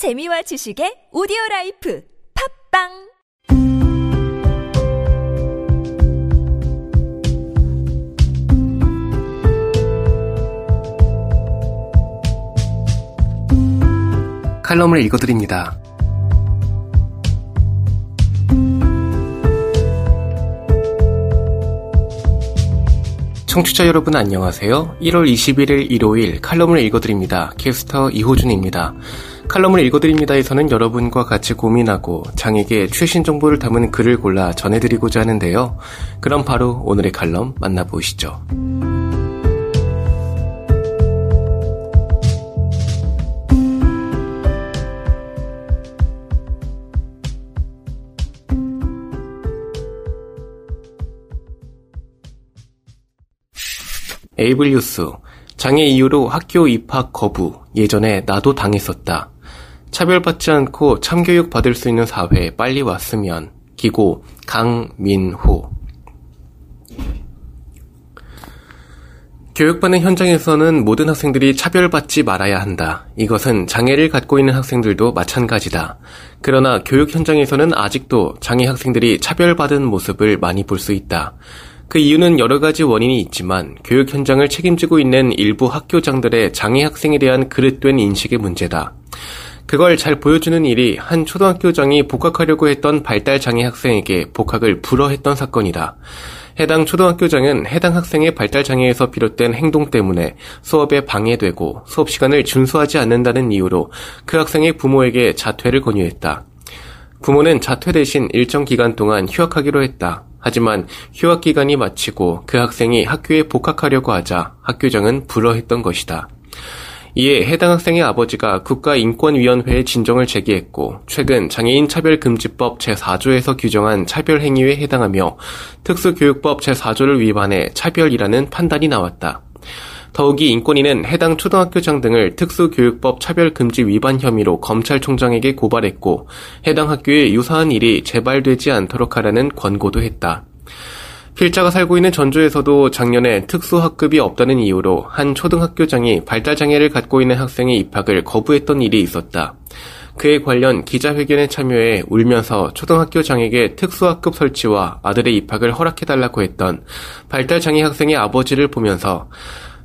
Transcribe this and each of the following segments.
재미와 지식의 오디오 라이프 팟빵 칼럼을 읽어드립니다. 청취자 여러분 안녕하세요. 1월 21일 일요일 칼럼을 읽어드립니다. 캐스터 이호준입니다. 칼럼을 읽어드립니다에서는 여러분과 같이 고민하고 장에게 최신 정보를 담은 글을 골라 전해드리고자 하는데요. 그럼 바로 오늘의 칼럼 만나보시죠. 에이블 뉴스 장애 이유로 학교 입학 거부 예전에 나도 당했었다. 차별받지 않고 참교육 받을 수 있는 사회 빨리 왔으면 기고 강민호 교육받는 현장에서는 모든 학생들이 차별받지 말아야 한다. 이것은 장애를 갖고 있는 학생들도 마찬가지다. 그러나 교육 현장에서는 아직도 장애 학생들이 차별받은 모습을 많이 볼 수 있다. 그 이유는 여러 가지 원인이 있지만 교육 현장을 책임지고 있는 일부 학교장들의 장애 학생에 대한 그릇된 인식의 문제다. 그걸 잘 보여주는 일이 한 초등학교장이 복학하려고 했던 발달장애 학생에게 복학을 불허했던 사건이다. 해당 초등학교장은 해당 학생의 발달장애에서 비롯된 행동 때문에 수업에 방해되고 수업 시간을 준수하지 않는다는 이유로 그 학생의 부모에게 자퇴를 권유했다. 부모는 자퇴 대신 일정 기간 동안 휴학하기로 했다. 하지만 휴학 기간이 마치고 그 학생이 학교에 복학하려고 하자 학교장은 불허했던 것이다. 이에 해당 학생의 아버지가 국가인권위원회에 진정을 제기했고 최근 장애인 차별금지법 제4조에서 규정한 차별행위에 해당하며 특수교육법 제4조를 위반해 차별이라는 판단이 나왔다. 더욱이 인권위는 해당 초등학교장 등을 특수교육법 차별금지 위반 혐의로 검찰총장에게 고발했고 해당 학교에 유사한 일이 재발되지 않도록 하라는 권고도 했다. 필자가 살고 있는 전주에서도 작년에 특수학급이 없다는 이유로 한 초등학교장이 발달장애를 갖고 있는 학생의 입학을 거부했던 일이 있었다. 그에 관련 기자회견에 참여해 울면서 초등학교장에게 특수학급 설치와 아들의 입학을 허락해달라고 했던 발달장애 학생의 아버지를 보면서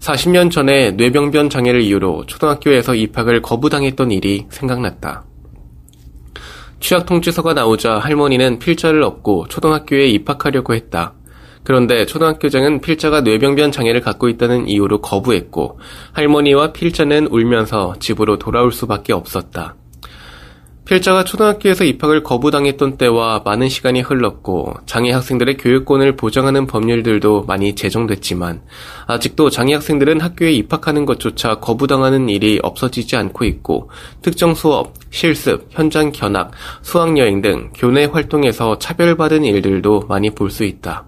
40년 전에 뇌병변 장애를 이유로 초등학교에서 입학을 거부당했던 일이 생각났다. 취학 통지서가 나오자 할머니는 필자를 얻고 초등학교에 입학하려고 했다. 그런데 초등학교장은 필자가 뇌병변 장애를 갖고 있다는 이유로 거부했고 할머니와 필자는 울면서 집으로 돌아올 수밖에 없었다. 필자가 초등학교에서 입학을 거부당했던 때와 많은 시간이 흘렀고 장애 학생들의 교육권을 보장하는 법률들도 많이 제정됐지만 아직도 장애 학생들은 학교에 입학하는 것조차 거부당하는 일이 없어지지 않고 있고 특정 수업, 실습, 현장 견학, 수학 여행 등 교내 활동에서 차별받은 일들도 많이 볼 수 있다.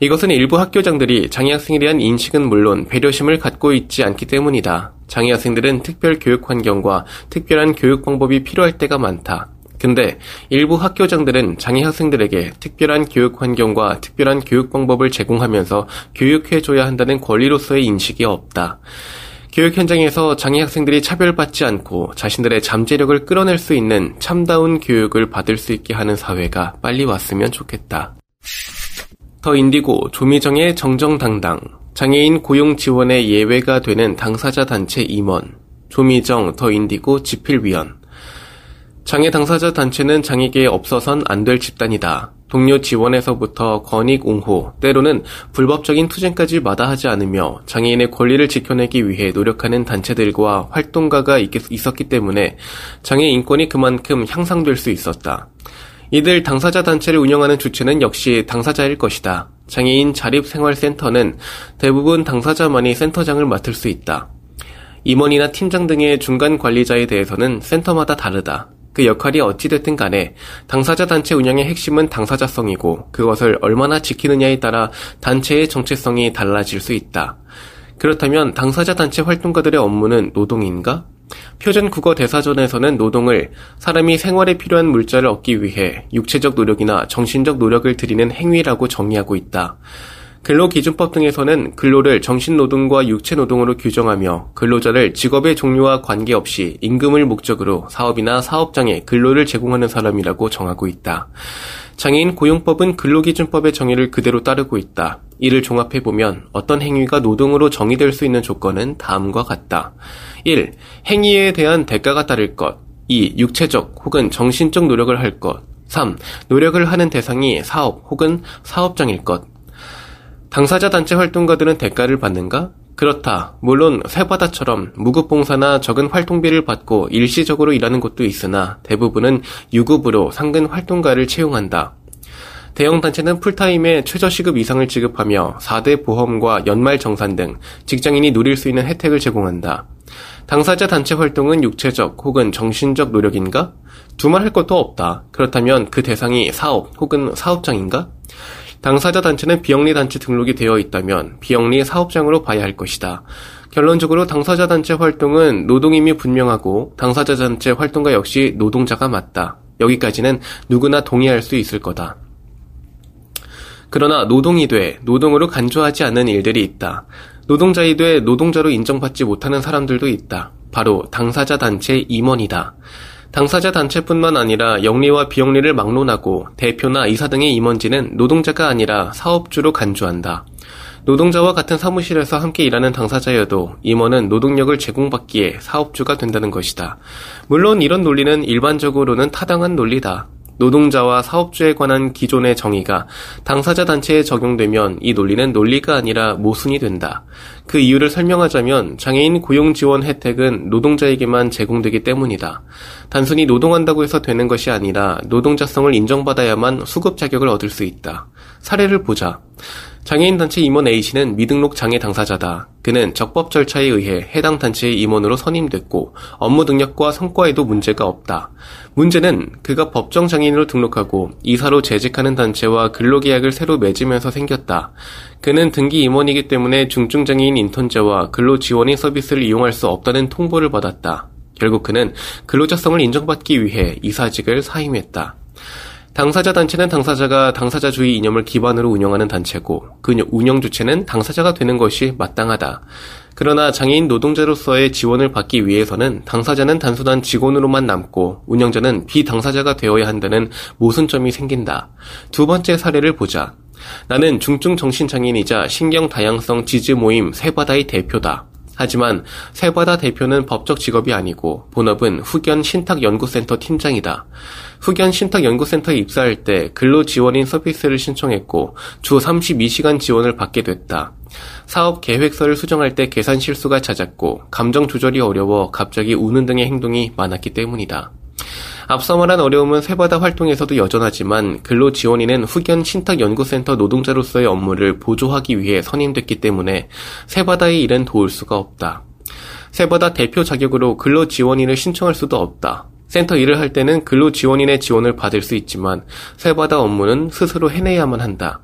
이것은 일부 학교장들이 장애 학생에 대한 인식은 물론 배려심을 갖고 있지 않기 때문이다. 장애 학생들은 특별 교육 환경과 특별한 교육 방법이 필요할 때가 많다. 근데 일부 학교장들은 장애 학생들에게 특별한 교육 환경과 특별한 교육 방법을 제공하면서 교육해줘야 한다는 권리로서의 인식이 없다. 교육 현장에서 장애 학생들이 차별받지 않고 자신들의 잠재력을 끌어낼 수 있는 참다운 교육을 받을 수 있게 하는 사회가 빨리 왔으면 좋겠다. 더 인디고 조미정의 정정당당 장애인 고용 지원의 예외가 되는 당사자 단체 임원 조미정 더 인디고 지필위원 장애 당사자 단체는 장애계에 없어선 안 될 집단이다. 동료 지원에서부터 권익 옹호, 때로는 불법적인 투쟁까지 마다하지 않으며 장애인의 권리를 지켜내기 위해 노력하는 단체들과 활동가가 있었기 때문에 장애 인권이 그만큼 향상될 수 있었다. 이들 당사자 단체를 운영하는 주체는 역시 당사자일 것이다. 장애인 자립생활센터는 대부분 당사자만이 센터장을 맡을 수 있다. 임원이나 팀장 등의 중간 관리자에 대해서는 센터마다 다르다. 그 역할이 어찌됐든 간에 당사자 단체 운영의 핵심은 당사자성이고 그것을 얼마나 지키느냐에 따라 단체의 정체성이 달라질 수 있다. 그렇다면 당사자 단체 활동가들의 업무는 노동인가? 표준 국어 대사전에서는 노동을 사람이 생활에 필요한 물자를 얻기 위해 육체적 노력이나 정신적 노력을 들이는 행위라고 정의하고 있다. 근로기준법 등에서는 근로를 정신노동과 육체노동으로 규정하며 근로자를 직업의 종류와 관계없이 임금을 목적으로 사업이나 사업장에 근로를 제공하는 사람이라고 정하고 있다. 장애인 고용법은 근로기준법의 정의를 그대로 따르고 있다. 이를 종합해보면 어떤 행위가 노동으로 정의될 수 있는 조건은 다음과 같다. 1. 행위에 대한 대가가 따를 것. 2. 육체적 혹은 정신적 노력을 할 것. 3. 노력을 하는 대상이 사업 혹은 사업장일 것. 당사자 단체 활동가들은 대가를 받는가? 그렇다. 물론 새바다처럼 무급봉사나 적은 활동비를 받고 일시적으로 일하는 곳도 있으나 대부분은 유급으로 상근 활동가를 채용한다. 대형 단체는 풀타임에 최저시급 이상을 지급하며 4대 보험과 연말 정산 등 직장인이 누릴 수 있는 혜택을 제공한다. 당사자 단체 활동은 육체적 혹은 정신적 노력인가? 두말할 것도 없다. 그렇다면 그 대상이 사업 혹은 사업장인가? 당사자 단체는 비영리 단체 등록이 되어 있다면 비영리 사업장으로 봐야 할 것이다. 결론적으로 당사자 단체 활동은 노동임이 분명하고 당사자 단체 활동가 역시 노동자가 맞다. 여기까지는 누구나 동의할 수 있을 거다. 그러나 노동이 돼 노동으로 간주하지 않는 일들이 있다. 노동자이 돼 노동자로 인정받지 못하는 사람들도 있다. 바로 당사자 단체 임원이다. 당사자 단체뿐만 아니라 영리와 비영리를 막론하고 대표나 이사 등의 임원진은 노동자가 아니라 사업주로 간주한다. 노동자와 같은 사무실에서 함께 일하는 당사자여도 임원은 노동력을 제공받기에 사업주가 된다는 것이다. 물론 이런 논리는 일반적으로는 타당한 논리다. 노동자와 사업주에 관한 기존의 정의가 당사자 단체에 적용되면 이 논리는 논리가 아니라 모순이 된다. 그 이유를 설명하자면 장애인 고용 지원 혜택은 노동자에게만 제공되기 때문이다. 단순히 노동한다고 해서 되는 것이 아니라 노동자성을 인정받아야만 수급 자격을 얻을 수 있다. 사례를 보자. 장애인 단체 임원 A씨는 미등록 장애 당사자다. 그는 적법 절차에 의해 해당 단체의 임원으로 선임됐고 업무 능력과 성과에도 문제가 없다. 문제는 그가 법정 장애인으로 등록하고 이사로 재직하는 단체와 근로계약을 새로 맺으면서 생겼다. 그는 등기 임원이기 때문에 중증장애인 인턴제와 근로지원인 서비스를 이용할 수 없다는 통보를 받았다. 결국 그는 근로자성을 인정받기 위해 이사직을 사임했다. 당사자 단체는 당사자가 당사자주의 이념을 기반으로 운영하는 단체고 그 운영 주체는 당사자가 되는 것이 마땅하다. 그러나 장애인 노동자로서의 지원을 받기 위해서는 당사자는 단순한 직원으로만 남고 운영자는 비당사자가 되어야 한다는 모순점이 생긴다. 두 번째 사례를 보자. 나는 중증 정신장애인이자 신경 다양성 지지 모임 세바다의 대표다. 하지만 세바다 대표는 법적 직업이 아니고 본업은 후견 신탁연구센터 팀장이다. 후견 신탁연구센터에 입사할 때 근로 지원인 서비스를 신청했고 주 32시간 지원을 받게 됐다. 사업 계획서를 수정할 때 계산 실수가 잦았고 감정 조절이 어려워 갑자기 우는 등의 행동이 많았기 때문이다. 앞서 말한 어려움은 세바다 활동에서도 여전하지만 근로지원인은 후견 신탁연구센터 노동자로서의 업무를 보조하기 위해 선임됐기 때문에 세바다의 일은 도울 수가 없다. 세바다 대표 자격으로 근로지원인을 신청할 수도 없다. 센터 일을 할 때는 근로지원인의 지원을 받을 수 있지만 세바다 업무는 스스로 해내야만 한다.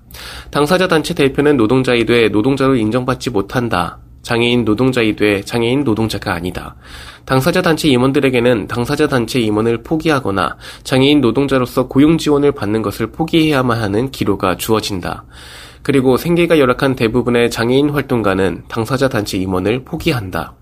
당사자 단체 대표는 노동자이 돼 노동자로 인정받지 못한다. 장애인 노동자이 돼 장애인 노동자가 아니다. 당사자 단체 임원들에게는 당사자 단체 임원을 포기하거나 장애인 노동자로서 고용 지원을 받는 것을 포기해야만 하는 기로가 주어진다. 그리고 생계가 열악한 대부분의 장애인 활동가는 당사자 단체 임원을 포기한다.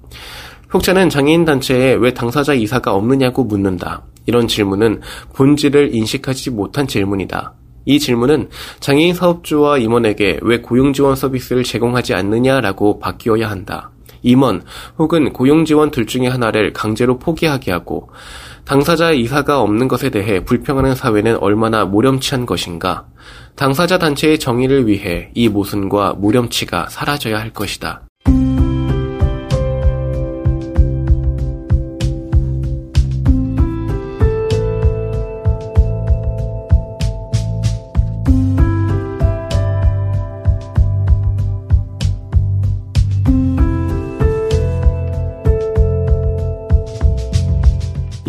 혹자는 장애인 단체에 왜 당사자 이사가 없느냐고 묻는다. 이런 질문은 본질을 인식하지 못한 질문이다. 이 질문은 장애인 사업주와 임원에게 왜 고용 지원 서비스를 제공하지 않느냐라고 바뀌어야 한다. 임원 혹은 고용 지원 둘 중에 하나를 강제로 포기하게 하고 당사자 이사가 없는 것에 대해 불평하는 사회는 얼마나 모렴치한 것인가. 당사자 단체의 정의를 위해 이 모순과 모렴치가 사라져야 할 것이다.